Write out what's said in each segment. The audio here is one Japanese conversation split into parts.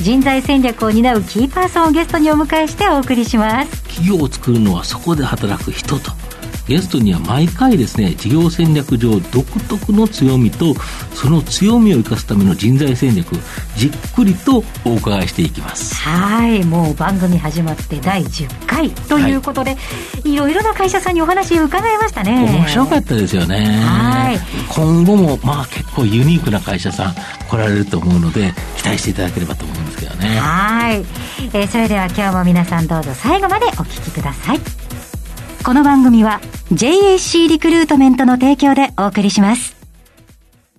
人材戦略を担うキーパーソンをゲストにお迎えしてお送りします。企業を作るのはそこで働く人とゲストには毎回ですね、事業戦略上独特の強みと、その強みを生かすための人材戦略、じっくりとお伺いしていきます。はい、もう番組始まって第10回ということで、はい、いろいろな会社さんにお話伺いましたね。面白かったですよね。はい。今後も、まあ結構ユニークな会社さん来られると思うので、期待していただければと思うんですけどね。はい。えー、それでは今日も皆さんどうぞ最後までお聞きください。この番組は JAC リクルートメントの提供でお送りします。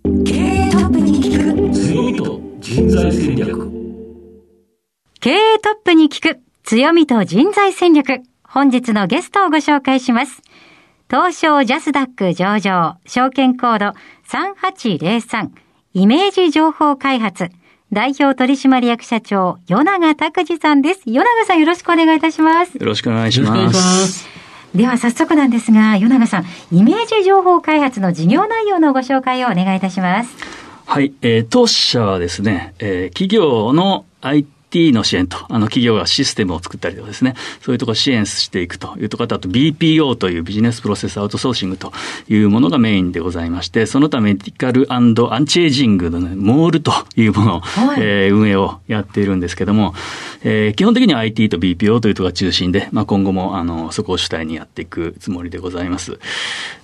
経営トップに聞く強みと人材戦略。経営トップに聞く強みと人材戦略。本日のゲストをご紹介します。東証ジャスダック上場、証券コード3803、イメージ情報開発、代表取締役社長、与永拓司さんです。与永さんよろしくお願いいたします。よろしくお願いします。では早速なんですが、与永さん、イメージ情報開発の事業内容のご紹介をお願いいたします。はい、えー、当社はですね、えー、企業の IT IT の支援と、あの企業がシステムを作ったりとかですね、そういうところを支援していくというところと、あと BPO というビジネスプロセスアウトソーシングというものがメインでございまして、その他メディカルアンチエイジングの、ね、モールというものを、はい、えー、運営をやっているんですけども、えー、基本的には IT と BPO というところが中心で、まあ、今後もあのそこを主体にやっていくつもりでございます。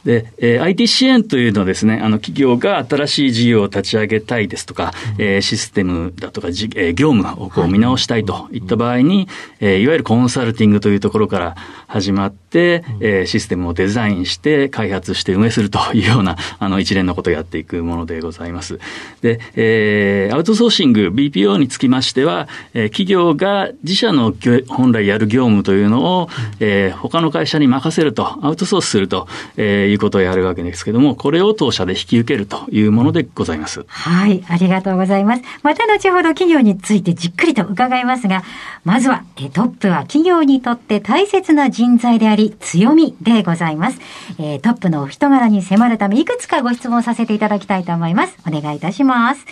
で、えー、IT 支援というのはですね、あの企業が新しい事業を立ち上げたいですとか、うん、えー、システムだとかじ、えー、業務をこう見直したいといった場合に、えー、いわゆるコンサルティングというところから始まって、えー、システムをデザインして開発して運営するというような、あの一連のことをやっていくものでございます。で、えー、アウトソーシング、BPO につきましては、えー、企業が自社の本来やる業務というのを、えー、他の会社に任せると、アウトソースすると、えー、いうことをやるわけですけども、これを当社で引き受けるというものでございます。はい、ありがとうございます。また後ほど企業についてじっくりと伺いますが、まずは、えトップは企業にとって大切な人材であり、強みでございます。えー、トップのお人柄に迫るため、いくつかご質問させていただきたいと思います。お願いいたします。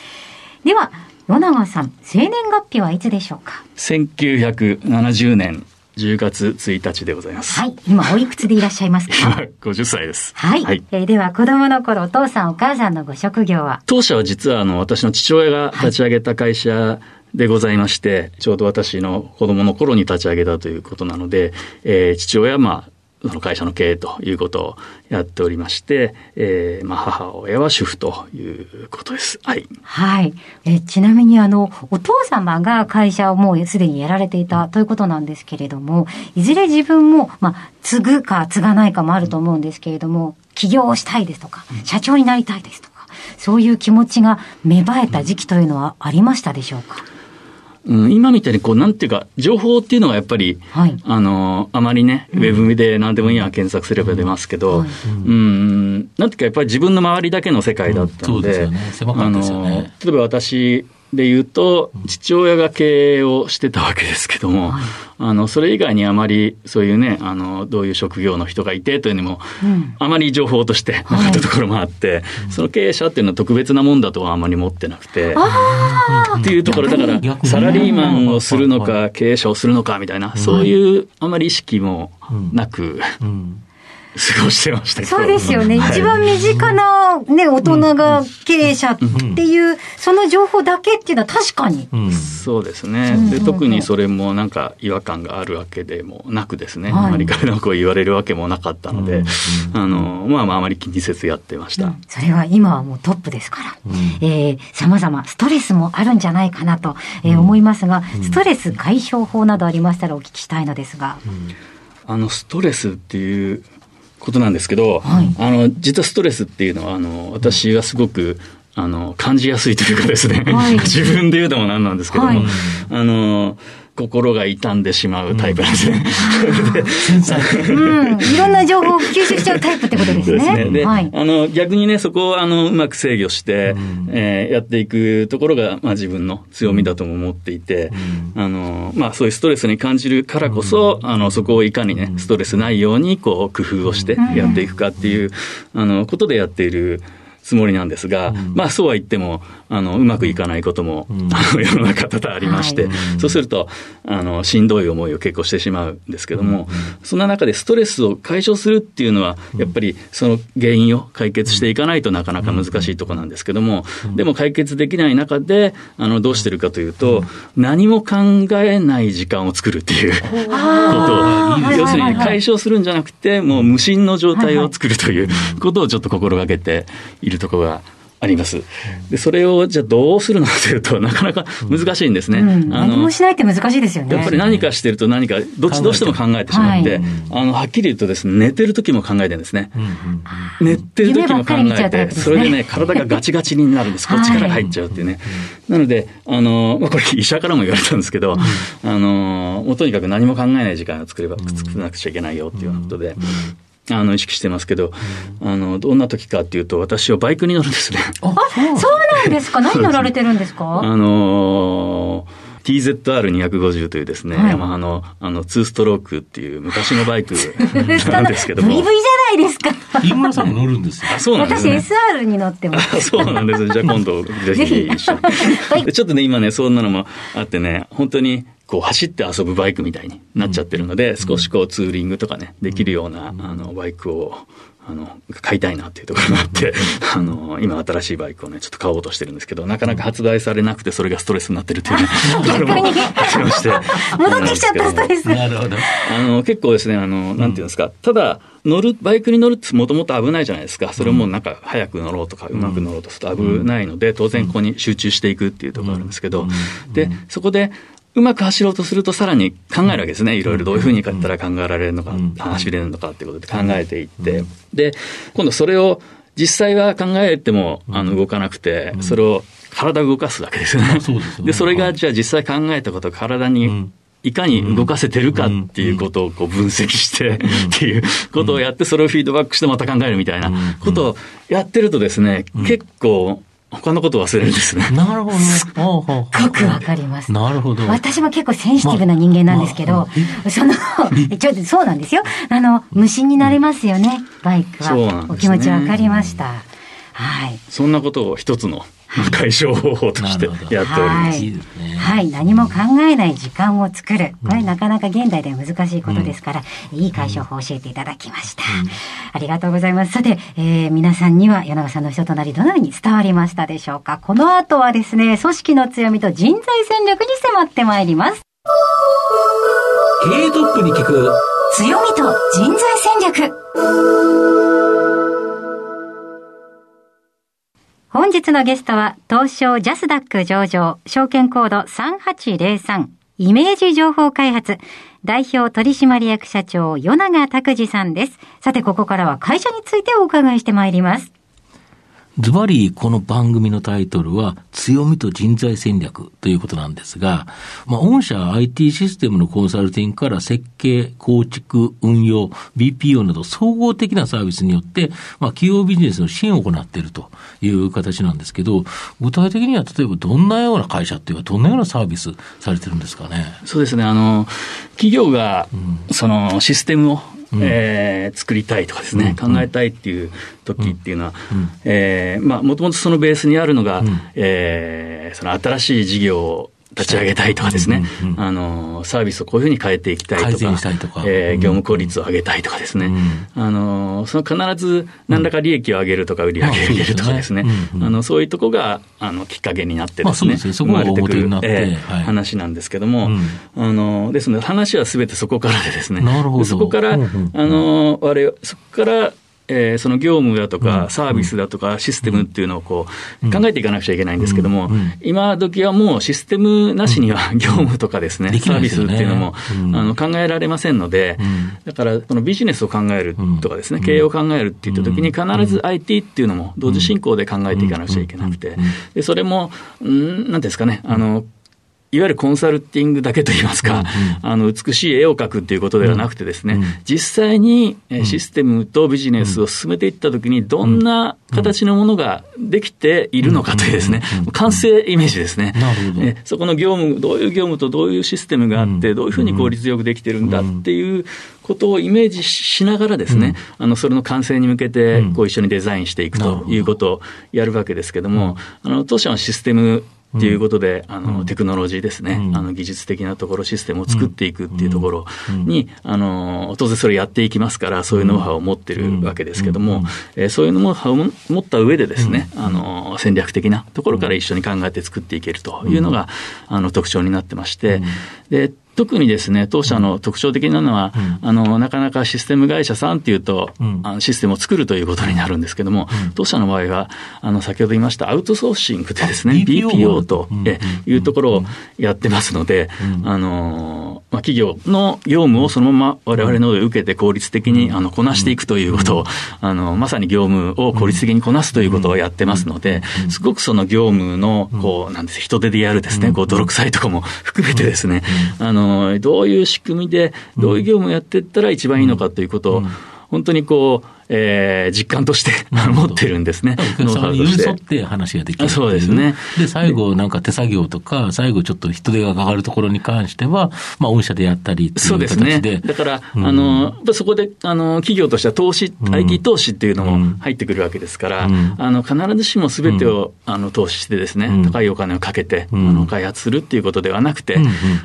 では、野永さん、生年月日はいつでしょうか ?1970 年10月1日でございます。はい。今、おいくつでいらっしゃいますか？今、50歳です。はい。はい、えー、では、子供の頃、お父さん、お母さんのご職業は？当社は実は、あの、私の父親が立ち上げた会社でございまして、ちょうど私の子供の頃に立ち上げたということなので、えー、父親は、まあ、その会社の経営ということをやっておりまして、えー、まあ母親は主婦ということです。はい。はい。えちなみにあの、お父様が会社をもうすでにやられていたということなんですけれども、いずれ自分も、まあ、継ぐか継がないかもあると思うんですけれども、起業をしたいですとか、社長になりたいですとか、そういう気持ちが芽生えた時期というのはありましたでしょうか？うん、今みたいにこう、なんていうか、情報っていうのがやっぱり、はい、あの、あまりね、ウェブで何でもいいや検索すれば出ますけど、うん、はい、うん、なんていうか、やっぱり自分の周りだけの世界だったので、うん、ね、あの、例えば私で言うと、父親が経営をしてたわけですけども、はい、あの、それ以外にあまりそういうね、あの、どういう職業の人がいてというのも、うん、あまり情報としてなかったところもあって、はい、その経営者っていうのは特別なもんだとはあまり持ってなくて、っていうところ、だから、サラリーマンをするのか、経営者をするのかみたいな、そういうあまり意識もなく、うん過ごしてましたそうですよね。一番身近なね、大人が経営者っていう、その情報だけっていうのは確かに。そうですね。で、特にそれもなんか違和感があるわけでもなくですね、あまり彼のこう言われるわけもなかったので、あの、まあまああまり気にせずやってました。それは今はもうトップですから、えー、様々ストレスもあるんじゃないかなと、えー、思いますが、ストレス解消法などありましたらお聞きしたいのですが。あの、ストレスっていうことなんですけど、はい、あの実はストレスっていうのはあの私がすごくあの感じやすいというかですね、はい、自分で言うのもなんなんですけども、はい、あの心が傷んでしまうタイプなんですね。うん。いろんな情報を吸収しちゃうタイプってことですですね。ね。で、はい。あの、逆にね、そこを、あの、うまく制御して、うんえーやっていくところが、まあ自分の強みだとも思っていて、あの、まあそういうストレスに感じるからこそ、あの、そこをいかにね、ストレスないように、こう、工夫をしてやっていくかっていう、あの、ことでやっている、つもりなんですが、まあそうは言っても、あの、うまくいかないことも、ん。あの世の中多々ありまして、はい。そうすると、あの、しんどい思いを結構してしまうんですけども、そんな中でストレスを解消するっていうのは、やっぱりその原因を解決していかないとなかなか難しいところなんですけども、でも解決できない中で、あの、どうしてるかというと、何も考えない時間を作るっていうことを、要するに解消するんじゃなくて、もう無心の状態を作るということをちょっと心がけているところがあります。で、それをじゃあどうするのかというと、なかなか難しいんですね。うん。あ何もしないって難しいですよね。やっぱり何かしてると何か、どっちどうしても考えてしまって、はいあの、はっきり言うとですね、寝てる時も考えてるんですね。うんうん寝てる時も考えて、ねそれでね、体がガチガチになるんです。こっちから入っちゃうっていうね。なので、あの、まあ、これ医者からも言われたんですけど、あの、もうとにかく何も考えない時間を作れば、作らなくちゃいけないよっていうようなことで、あの、意識してますけど、あの、どんな時かっていうと、私はバイクに乗るんですね。あ、そうなんですか？何乗られてるんですか？あのー TZR250 というですね、はいヤマハの、あの、ツーストロークっていう昔のバイクなんですけど VV もじゃ。ないですか。飯村さんも乗るんですそうなんです私ね。SR に乗ってます。あそうなんです。じゃあ今度、ぜぜひひ一緒に。はいでちょっとね、今ね、そんなのもあってね、本当に、こう、走って遊ぶバイクみたいになっちゃってるので、少しこう、ツーリングとかね、できるような、あの、バイクを、あの、買いたいなっていうところがあって、あの、今新しいバイクをね、ちょっと買おうとしてるんですけど、なかなか発売されなくて、それがストレスになってるっていうね、ところもありまして。戻ってきちゃったストレス。なるほど。あの、結構ですね、あの、なんていうんですか、ただ、乗る、バイクに乗るってもともと危ないじゃないですか。それをもうなんか、早く乗ろうとか、うまく乗ろうとすると危ないので、当然ここに集中していくっていうところがあるんですけど、で、そこで、うまく走ろうとすると、さらに考えるわけですね。いろいろどういうふうにやったら考えられるのか、走れるのかってことで考えていって、で、今度それを、実際は考えても、あの、動かなくて、それを体を動かすわけですよね。そうですよね。で、それが、じゃあ実際考えたことを体にうん。いかに動かせてるかっていうことをこう分析してっていうことをやって、それをフィードバックしてまた考えるみたいなことをやってるとですね、結構他のことを忘れるんですね。なるほどね。ほうほうほうよくわかります。なるほど。私も結構センシティブな人間なんですけど、まあまその、ちょっとそうなんですよ。あの、無心になれますよね、バイクは。そうなんですねお気持ちわかりました。はい。そんなことを一つの解消方法としてやっております。はいいいですね。はい。何も考えない時間を作る。これなかなか現代では難しいことですから、いい解消法を教えていただきました。ありがとうございます。さて、えー皆さんには米長さんの人となりどのように伝わりましたでしょうかこの後はですね、組織の強みと人材戦略に迫ってまいります。経営トップに聞く。強みと人材戦略。本日のゲストは、東証ジャスダック上場、証券コード3803、イメージ情報開発、代表取締役社長、与永拓司さんです。さて、ここからは会社についてお伺いしてまいります。ズバリ、この番組のタイトルは、強みと人材戦略ということなんですが、まあ、御社 IT システムのコンサルティングから設計、構築、運用、BPO など総合的なサービスによって、まあ、企業ビジネスの支援を行っているという形なんですけど、具体的には例えばどんなような会社っていうか、どんなようなサービスされてるんですかね？そうですね。あの、企業が、そのシステムを、えー作りたいとかですね、考えたいっていう時っていうのは、えーまあ、もともとそのベースにあるのが、えーその新しい事業を立ち上げたいとかですね、うんうんうん。あの、サービスをこういうふうに変えていきたいとか、とか。えーうん。業務効率を上げたいとかですね、あの、その必ず何らか利益を上げるとか、売り上げを上げるとかですね、まあの、そういうとこが、あの、きっかけになってまあですね、そうですね。そこが生まれてくるえーはい。話なんですけども、うん。あの、ですので、話はすべてそこからでですね。なるほど。でそこから、うんうんうん。あの、我々、そこから、えーその業務だとか、うん。サービスだとか、システムっていうのをこう、考えていかなくちゃいけないんですけども、今時はもうシステムなしには業務とかですね、サービスっていうのも、うん。あの考えられませんので、うん。だから、このビジネスを考えるとかですね、うん。経営を考えるっていった時に、必ず IT っていうのも同時進行で考えていかなくちゃいけなくて。でそれも、うんなんですかね、あの、いわゆるコンサルティングだけといいますか、あの、美しい絵を描くっていうことではなくてですね、実際にシステムとビジネスを進めていったときに、どんな形のものができているのかというですね、完成イメージですね。そこの業務、どういう業務とどういうシステムがあって、どういうふうに効率よくできてるんだっていうことをイメージしながらですね、あの、それの完成に向けて、こう一緒にデザインしていくということをやるわけですけども、あの、当社のシステムっていうことで、あの、テクノロジーですね、あの、技術的なところ、システムを作っていくっていうところに、あの、当然それやっていきますから、そういうノウハウを持ってるわけですけども、えそういうノウハウを持った上でですね、あの、戦略的なところから一緒に考えて作っていけるというのが、あの、特徴になってまして、で、特にですね、当社の特徴的なのは、うん、あの、なかなかシステム会社さんっていうと、うん、あのシステムを作るということになるんですけども、うん、当社の場合は、あの、先ほど言いましたアウトソーシングでですね、BPO と。いうところをやってますので、あの、まあ、企業の業務をそのまま我々ので受けて効率的にあのこなしていくということを、あの、まさに業務を効率的にこなすということをやってますので、すごくその業務の、こう、なんです人手でやるですね、こう、泥臭いところも含めてですね、あの、どういう仕組みで、どういう業務をやっていったら一番いいのかということを、本当にこう、えー、実感として持ってるんですね。お客様に寄り添って話ができる。そうですね。で、最後なんか手作業とか、最後ちょっと人手がかかるところに関しては、まあ、御社でやったりっていうそうですね。だから、うん、あの、そこで、あの、企業としては投資、うん、IT 投資っていうのも入ってくるわけですから、うん、あの、必ずしもすべてを、あの、投資してですね、高いお金をかけて、あの、開発するっていうことではなくて、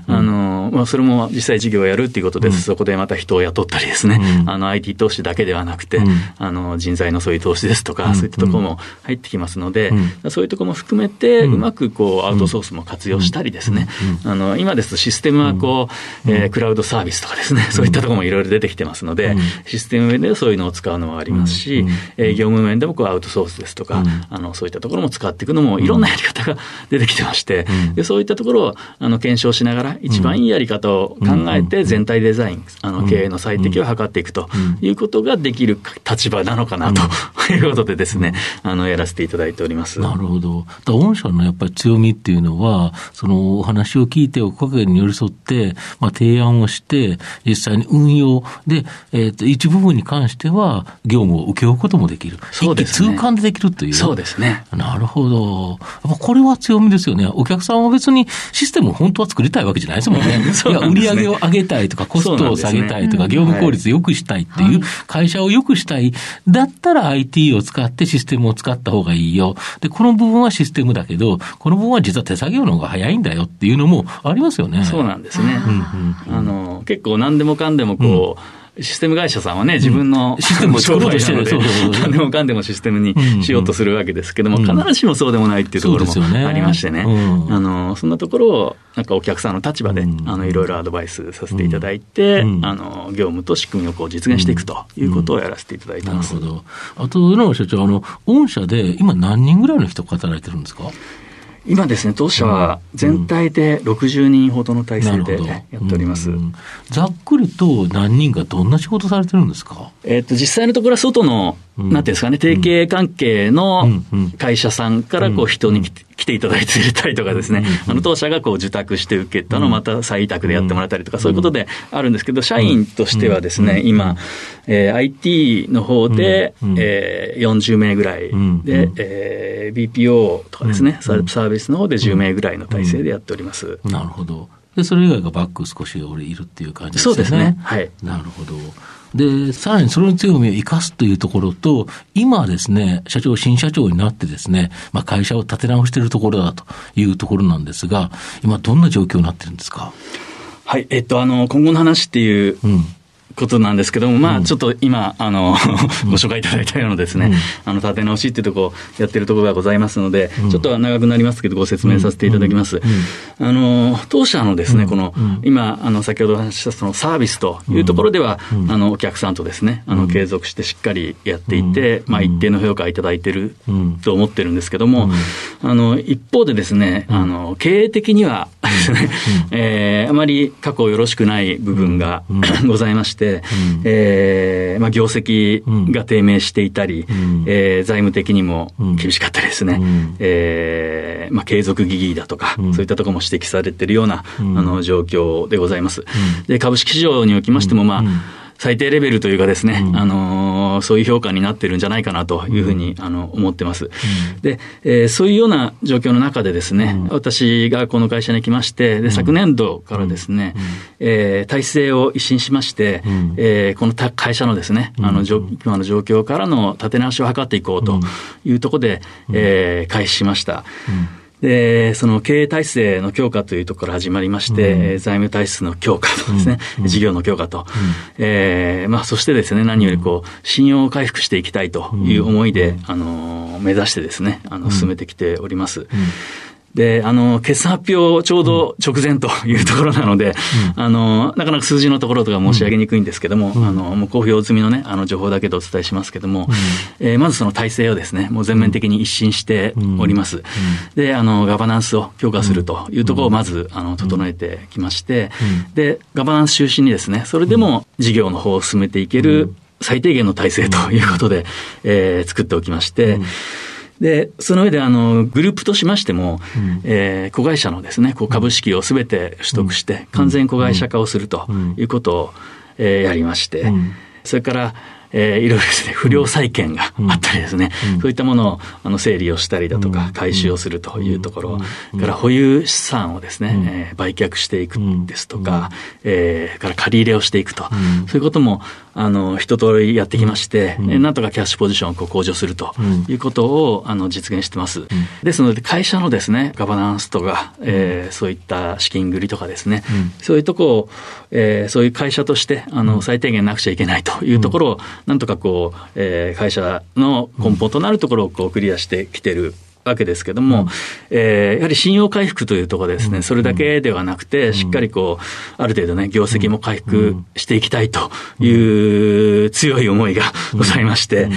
あの、まあ、それも実際事業をやるっていうことです。そこでまた人を雇ったりですね、あの、IT 投資だけではなくて、あの、人材のそういう投資ですとか、そういったところも入ってきますので、そういうところも含めて、うまくこう、アウトソースも活用したりですね、あの、今ですとシステムはこう、えー、クラウドサービスとかですね、そういったところもいろいろ出てきてますので、システム面でそういうのを使うのもありますし、えー、業務面でもこう、アウトソースですとか、あの、そういったところも使っていくのも、いろんなやり方が出てきてまして、でそういったところを、あの、検証しながら、一番いいやり方を考えて、全体デザイン、あの、経営の最適を図っていくということができる立場なのかなということでですね、あの、やらせていただいております。なるほど。御社のやっぱり強みっていうのは、そのお話を聞いておかげに寄り添って、まあ、提案をして、実際に運用で、えっ、ー、と、一部分に関しては、業務を請け負うこともできる。そうですね。通関でできるという。そうですね。なるほど。これは強みですよね。お客さんは別にシステムを本当は作りたいわけじゃないですもんね。ねいや、売り上げを上げたいとか、コストを下げたいとか、業務効率を良くしたいっていう、会社を良くしたい。だったら IT を使ってシステムを使った方がいいよ。で、この部分はシステムだけど、この部分は実は手作業の方が早いんだよっていうのもありますよね。そうなんですね。あの、結構何でもかんでもこう、うんシステム会社さんはね、自分の、システムを作ろうとしてる。何でもかんでもシステムにしようとするわけですけども、必ずしもそうでもないっていうところもありましてね。あの、そんなところを、なんかお客さんの立場で、あの、いろいろアドバイスさせていただいて、あの、業務と仕組みをこう実現していくということをやらせていただいてます。なるほど。あと、浦野社長、あの、御社で今何人ぐらいの人働いてるんですか？今ですね、当社は全体で60人ほどの体制でやっております。ざっくりと何人がどんな仕事されてるんですか？えっ、と、実際のところは外の、なんていうんですかね、提携関係の会社さんからこう人に来ていただいてたりとかですね、あの当社がこう受託して受けたのをまた再委託でやってもらったりとか、そういうことであるんですけど、社員としてはですね、今、えー、IT の方で、えー、40名ぐらいで、えー、BPO とかですね、サービスの方で10名ぐらいの体制でやっております。なるほど。で、それ以外がバック少し俺いるっていう感じですね。そうですね。はい。なるほど。で、さらにその強みを生かすというところと、今ですね、社長、新社長になってですね、まあ、会社を立て直しているところだというところなんですが、今どんな状況になってるんですか？はい、えっと、あの、今後の話っていう、うんことなんですけども、まあ、ちょっと今、あの、ご紹介いただいたようなですね、あの、立て直しっていうところやってるところがございますので、ちょっと長くなりますけど、ご説明させていただきます。あの、当社のですね、この、今、あの、先ほど話したそのサービスというところでは、あの、お客さんとですね、あの、継続してしっかりやっていて、まあ、一定の評価いただいてると思ってるんですけども、あの、一方でですね、あの、経営的にはですね、えー、あまり過去よろしくない部分がございまして、、えー、まあ、業績が低迷していたり、えー、財務的にも厳しかったりですね、えー、まあ、継続疑義だとか、そういったところも指摘されているような、あの状況でございます。で株式市場におきましても、まあ、最低レベルというかですね、うん、あのそういう評価になってるんじゃないかなというふうに、あの思ってます。うん、で、えー、そういうような状況の中でですね、うん、私がこの会社に来まして、で昨年度からですね、うん、えー、体制を一新しまして、うん、えー、この会社のですね、あの今の状況からの立て直しを図っていこうというところで、うん、えー、開始しました。で、その経営体制の強化というところから始まりまして、うん、財務体質の強化とですね、うん、事業の強化と、うん、えー、まあ、そしてですね、何よりこう、信用を回復していきたいという思いで、あの、目指してですね、あの、進めてきております。で、あの、決算発表ちょうど直前というところなので、うん、あの、なかなか数字のところとか申し上げにくいんですけども、うん、あの、もう公表済みのね、あの、情報だけでお伝えしますけども、うん、えー、まずその体制をですね、もう全面的に一新しております。で、あの、ガバナンスを強化するというところをまず、あの、整えてきまして、で、ガバナンス中心にですね、それでも事業の方を進めていける最低限の体制ということで、えー、作っておきまして、で、その上で、あの、グループとしましても、うん、えー、子会社のですね、こう株式をすべて取得して、完全子会社化をするということを、えー、やりまして、それから、えー、いろいろですね、不良債権があったりですね、うん、そういったものをあの整理をしたりだとか、回収をするというところ、から保有資産をですね、えー、売却していくですとか、えー、から借り入れをしていくと、そういうこともあの、一通りやってきまして、うん、なんとかキャッシュポジションをこう向上するということを、あの、実現してます。うん、ですので、会社のですね、ガバナンスとか、えー、そういった資金繰りとかですね、そういうとこを、えー、そういう会社として、あの、最低限なくちゃいけないというところを、なんとかこう、えー、会社の根本となるところをこうクリアしてきてるわけですけども、うん、えー、やはり信用回復というところですね、それだけではなくて、しっかりこう、ある程度ね、業績も回復していきたいという強い思いがございまして、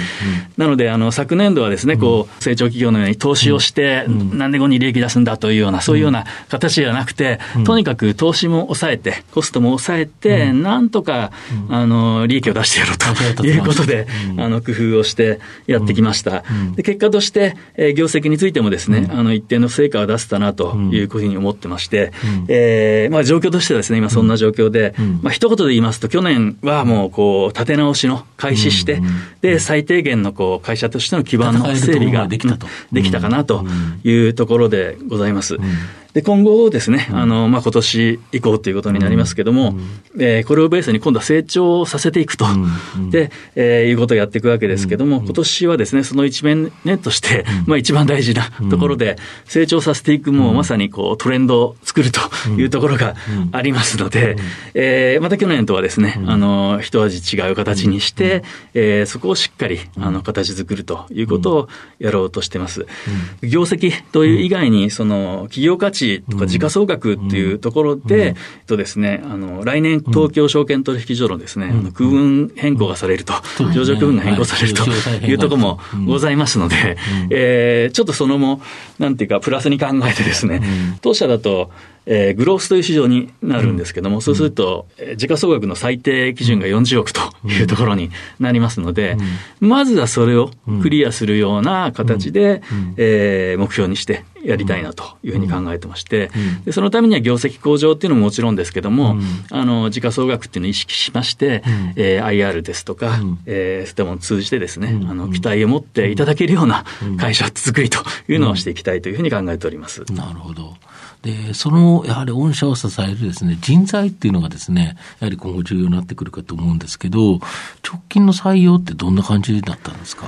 なので、あの、昨年度はですね、こう、成長企業のように投資をして、何年後に利益出すんだというような、そういうような形ではなくて、とにかく投資も抑えて、コストも抑えて、なんとか、あの、利益を出してやろうということで、あの、工夫をしてやってきました。で結果として、えー、業績についてもですね、うん、あの一定の成果を出せたなというふうに思ってまして、うん、えー、まあ、状況としてはですね、今そんな状況で、うん、まあ一言で言いますと、去年はもうこう立て直しの開始して、で、最低限のこう会社としての基盤の整理ができたと、できたかなというところでございます。で、今後ですね、あの、まあ、今年以降ということになりますけども、うん、えー、これをベースに今度は成長させていくと、うん、で、えー、いうことをやっていくわけですけども、今年はですね、その一面ねとして、まあ、一番大事なところで、成長させていく、もうまさにこう、トレンドを作るというところがありますので、えー、また去年とはですね、あの、一味違う形にして、えー、そこをしっかり、あの、形作るということをやろうとしてます。業績という以外に、その、企業価値値とか時価総額っていうところで、とですね、あの、来年東京証券取引所のですね、区分変更がされると、上場区分が変更されるというところもございますので、えー、ちょっとそのも、なんていうか、プラスに考えてですね、当社だと、えー、グロースという市場になるんですけども、うん、そうすると、えー、時価総額の最低基準が40億というところになりますので、うん、まずはそれをクリアするような形で、うん、えー、目標にしてやりたいなというふうに考えてまして、でそのためには業績向上っていうのももちろんですけども、あの、時価総額っていうのを意識しまして、えー、IR ですとか、えー、そういったものを通じてですね、あの、期待を持っていただけるような会社作りというのをしていきたいというふうに考えております。なるほど。で、その、やはり御社を支えるですね、人材っていうのがですね、やはり今後重要になってくるかと思うんですけど、直近の採用ってどんな感じだったんですか？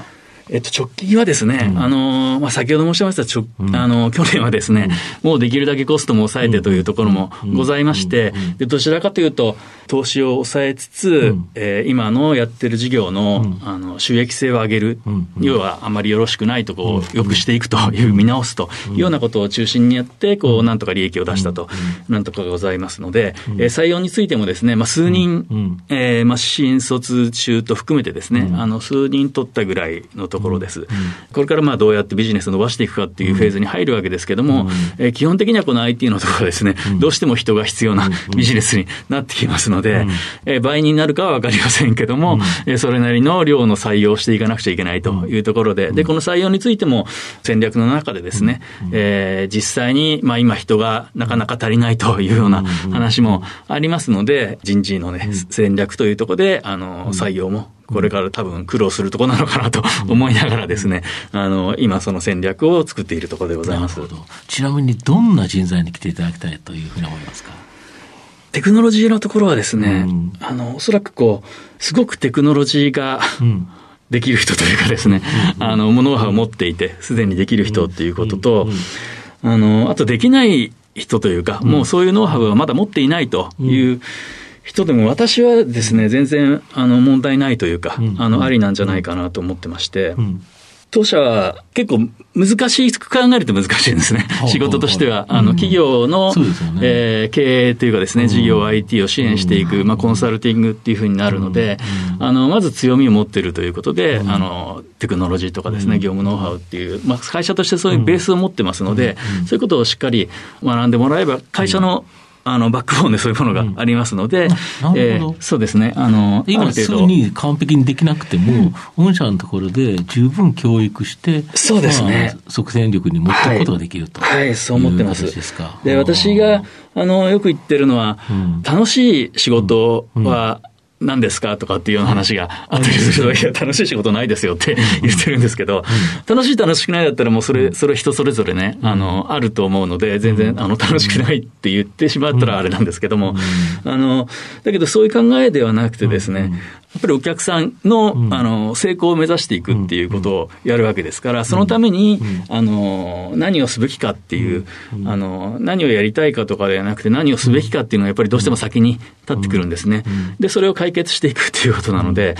えっと、直近はですね、うん、あの、まあ、先ほど申しましたちょ、うん、あの、去年はですね、うん、もうできるだけコストも抑えてというところもございまして、で、どちらかというと、投資を抑えつつ、うん、えー、今のやってる事業の,、あの収益性を上げる、要はあまりよろしくないとこをよくしていくという見直すというようなことを中心にやって、こう、なんとか利益を出したと、なんとかございますので、えー、採用についてもですね、まあ、数人、えー、まあ、新卒中と含めてですね、あの、数人取ったぐらいのところです。これからまあどうやってビジネスを伸ばしていくかっていうフェーズに入るわけですけども、えー、基本的にはこの IT のところですね、どうしても人が必要なビジネスになってきますので、えー、倍になるかはわかりませんけども、えー、それなりの量の採用をしていかなくちゃいけないというところで、で、この採用についても戦略の中でですね、えー、実際に、まあ今人がなかなか足りないというような話もありますので、人事のね、戦略というところで、あの、採用もこれから多分苦労するところなのかなと思いながらですね、あの、今その戦略を作っているところでございます。ちなみにどんな人材に来ていただきたいというふうに思いますか？テクノロジーのところはですね、うん、あの、おそらくこう、すごくテクノロジーが、できる人というかですね、うん、あの、ノウハウを持っていて、すでにできる人っていうことと、あの、あとできない人というか、もうそういうノウハウはまだ持っていないという、人でも私はですね、全然あの問題ないというか、あのありなんじゃないかなと思ってまして、当社は結構難しく考えると難しいんですね。仕事としては。あの、企業の、え経営というかですね、事業 IT を支援していく、まあ、コンサルティングっていうふうになるので、あの、まず強みを持ってるということで、あの、テクノロジーとかですね、業務ノウハウっていう、まあ、会社としてそういうベースを持ってますので、そういうことをしっかり学んでもらえば、会社のあの、バックボーンでそういうものがありますので、うん、えー、そうですね。あの、今すぐに完璧にできなくても、うん、御社のところで十分教育して、そうですね。まあ、即戦力に持っていくことができると、はい、はい、そう思ってます。で、私が、あの、よく言ってるのは、うん、楽しい仕事は、何ですかとかっていうような話があったりすると、いや、楽しい仕事ないですよって言ってるんですけど、楽しい楽しくないだったらもうそれ、それ人それぞれね、あの、あると思うので、全然、あの、楽しくないって言ってしまったらあれなんですけども、あの、だけどそういう考えではなくてですね、やっぱりお客さんの,、あの成功を目指していくっていうことをやるわけですから、そのために、あの何をすべきかっていう、あの、何をやりたいかとかではなくて、何をすべきかっていうのがやっぱりどうしても先に立ってくるんですね。で、それを解決していくっていうことなので、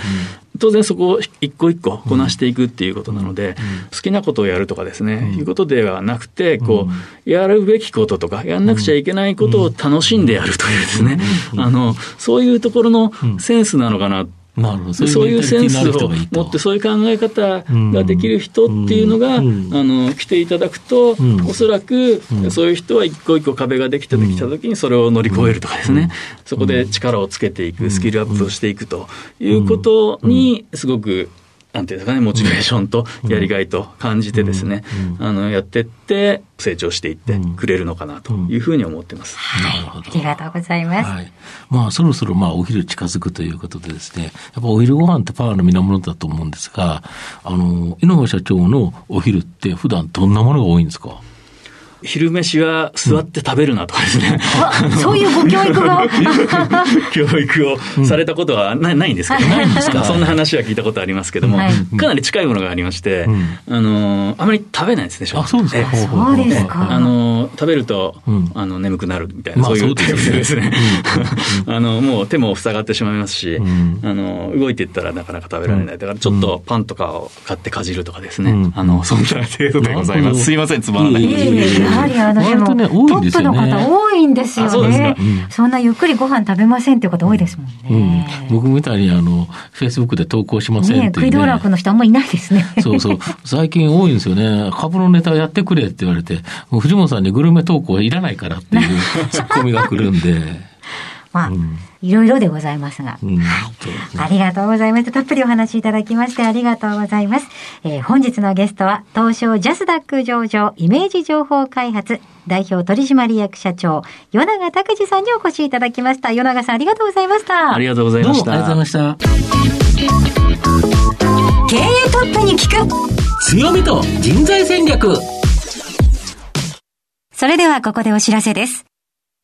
当然そこを一個一個こなしていくっていうことなので、好きなことをやるとかですね、いうことではなくて、こう、やるべきこととか、やんなくちゃいけないことを楽しんでやるというですね、あの、そういうところのセンスなのかななるほど。そういうセンスを持って、そういう考え方ができる人っていうのが、あの来ていただくと、おそらくそういう人は一個一個壁ができてきたときに、それを乗り越えるとかですね、そこで力をつけていく、スキルアップをしていくということに、すごくなんていうんですかね、モチベーションとやりがいと感じてですね、あの、やってって、成長していってくれるのかなというふうに思ってます。なるほど。ありがとうございます。はい。まあ、そろそろまあ、お昼近づくということでですね、やっぱお昼ご飯ってパワーの源だと思うんですが、あの、井上社長のお昼って普段どんなものが多いんですか？昼飯は座って食べるなとかですね。うん、そういうご教育が。教育をされたことはない,、ないんですけど、ないんですか？そんな話は聞いたことありますけども、はい、かなり近いものがありまして、うん、あの、あまり食べないですね、あ、そうですか。そうですか。あの、食べると、うん、あの、眠くなるみたいな、そういうタイプですね。あの、もう手も塞がってしまいますし、あの、動いていったらなかなか食べられない。だからちょっとパンとかを買ってかじるとかですね。あの、そんな程度でございます。すいません、つまらない。やはりあの、でも、ね、トップの方多いんですよね。そんなゆっくりご飯食べませんっていう方多いですもんね。僕みたいに、あの、フェイスブックで投稿しませんってね。食い道楽の人あんまいないですね。そうそう。最近多いんですよね。株のネタやってくれって言われて、藤本さんにグルメ投稿いらないからっていうツッコミが来るんで。まあ、いろいろでございますが、うん、はい、ありがとうございます。たっぷりお話いただきましてありがとうございます。えー、本日のゲストは、東証ジャスダック上場イメージ情報開発代表取締役社長、与永拓司さんにお越しいただきました。与永さんありがとうございました。ありがとうございました。ありがとうございました。経営トップに聞く強みと人材戦略それではここでお知らせです。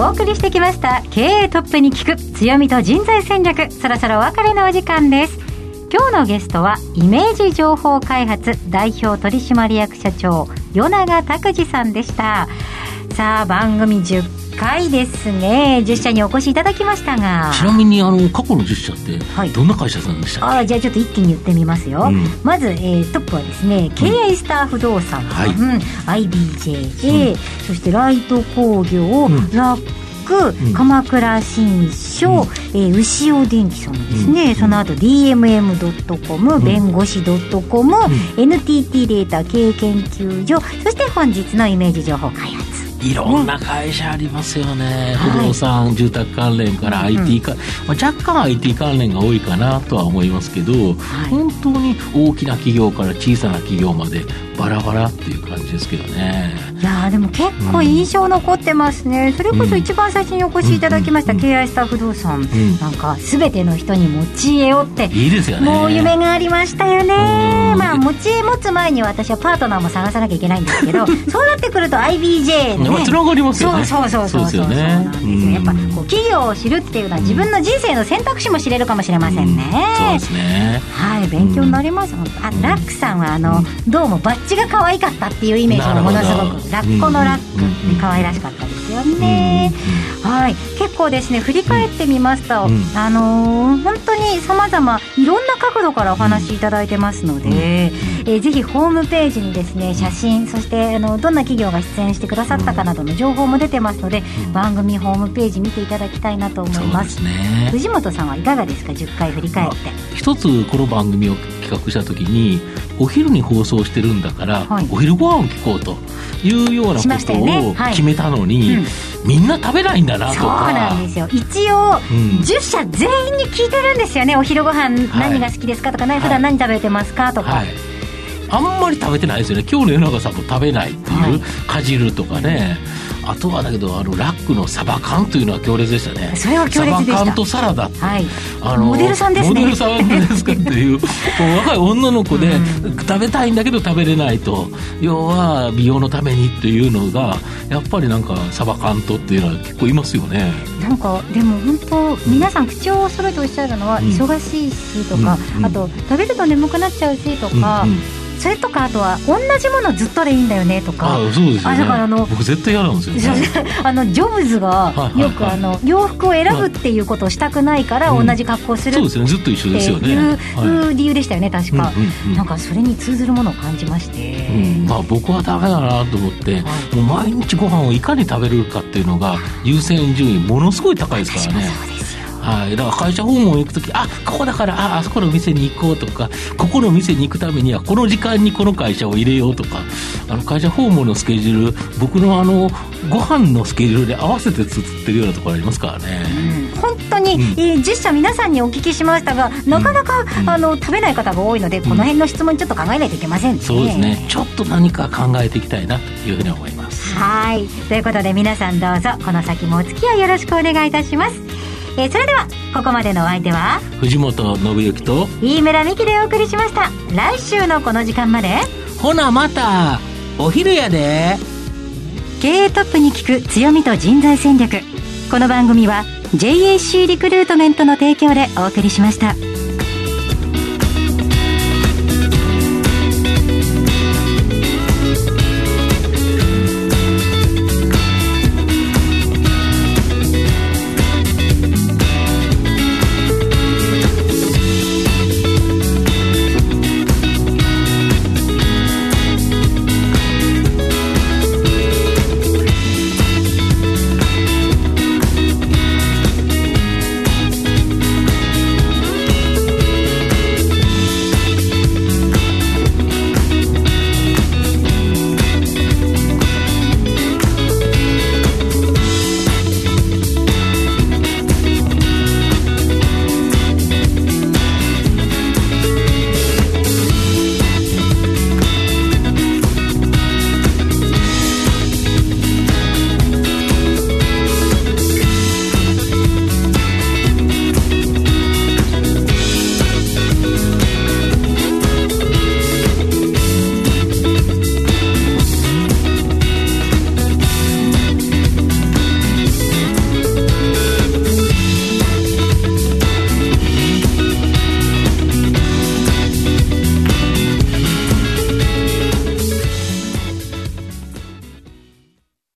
お送りしてきました。経営トップに聞く。強みと人材戦略。そろそろお別れのお時間です。今日のゲストはイメージ情報開発代表取締役社長与永拓司さんでした。さあ番組10回ですね。10社にお越しいただきましたが。ちなみにあの過去の10社ってどんな会社さんでしたっけ、あじゃあちょっと一気に言ってみますよ、うん、まず、えー、トップはですね KI スター不動産、うん。はい、IBJJ、うん、そしてライト工業、ラック、鎌倉新書、うん、えー、牛尾電機さんですね、うん、その後 DMM.com、弁護士 .com、NTT データ経営研究所そして本日のイメージ情報開発いろんな会社ありますよね、不動産、住宅関連から IT か、まあ、若干 IT 関連が多いかなとは思いますけど、はい、本当に大きな企業から小さな企業までバラバラっていう感じですけどね。いやでも結構印象残ってますね、うん、それこそ一番最初にお越しいただきました、うん、KI スター不動産、うん、なんか全ての人に持ち家をっていいですよね。もう夢がありましたよね。まあ持ち家持つ前に私はパートナーも探さなきゃいけないんですけど そうなってくると IBJ ね。つながりますよね。そうそうそうそうそうなんですよ、やっぱこう企業を知るっていうのは自分の人生の選択肢も知れるかもしれませんね、そうですね。はい勉強になります、あラックさんはあの、どうもバッジが可愛かったっていうイメージがものすごくラッコのラックって可愛らしかったですよね、はい。結構ですね振り返ってみますと、あのー、本当にさまざまいろんな角度からお話しいただいてますので、えー、ぜひホームページにですね写真そしてあのどんな企業が出演してくださったかなどの情報も出てますので、番組ホームページ見ていただきたいなと思います、ね、藤本さんはいかがですか？10回振り返って。一つこの番組を企画した時にお昼に放送してるんだから、はい、お昼ご飯を聞こうというようなことを決めたのに、ね。はい。うん、みんな食べないんだなとか。そうなんですよ。一応、うん、10社全員に聞いてるんですよね。お昼ご飯何が好きですかとか、はい、普段何食べてますかとか、はいあんまり食べてないですよね。今日の夜中さんも食べないっていう、はい、かじるとかね、あとはだけどあのラックのサバ缶というのは強烈でしたね。それは強烈でサバ缶とサラダ、はい、あのモデルさんですね。モデルさんですかっていう 若い女の子で、食べたいんだけど食べれないと。要は美容のためにっていうのがやっぱりなんかサバ缶とっていうのは結構いますよね。なんかでも本当皆さん口を揃えておっしゃるのは、忙しいしとか、うん、あと食べると眠くなっちゃうしとか、うんうんそれとかあとは同じものずっとでいいんだよねとか。あそうですよ、ね、だからあの僕絶対嫌なんですよ、ね、あのジョブズがよくあの洋服を選ぶっていうことをしたくないから同じ格好する、そうですね。ずっと一緒ですよね。いう理由でしたよね確か、なんかそれに通ずるものを感じまして、うん、まあ僕はダメだなと思って、もう毎日ご飯をいかに食べるかっていうのが優先順位ものすごい高いですからねはい、だから会社訪問行く時あここだからああそこの店に行こうとかここの店に行くためにはこの時間にこの会社を入れようとかあの会社訪問のスケジュール僕のあのご飯のスケジュールで合わせてつってるようなところありますからね、うん、本当に、うん、え社皆さんにお聞きしましたがなかなか、うん、あの食べない方が多いので、この辺の質問ちょっと考えないといけませんね。そうですね。ちょっと何か考えていきたいなというふうに思います。はい。ということで皆さんどうぞこの先もお付き合いよろしくお願いいたしますえー、それではここまでのお相手は藤本信之と飯村美希でお送りしました。来週のこの時間までほなまたお昼やで。経営トップに聞く強みと人材戦略。この番組は JAC リクルートメントの提供でお送りしました。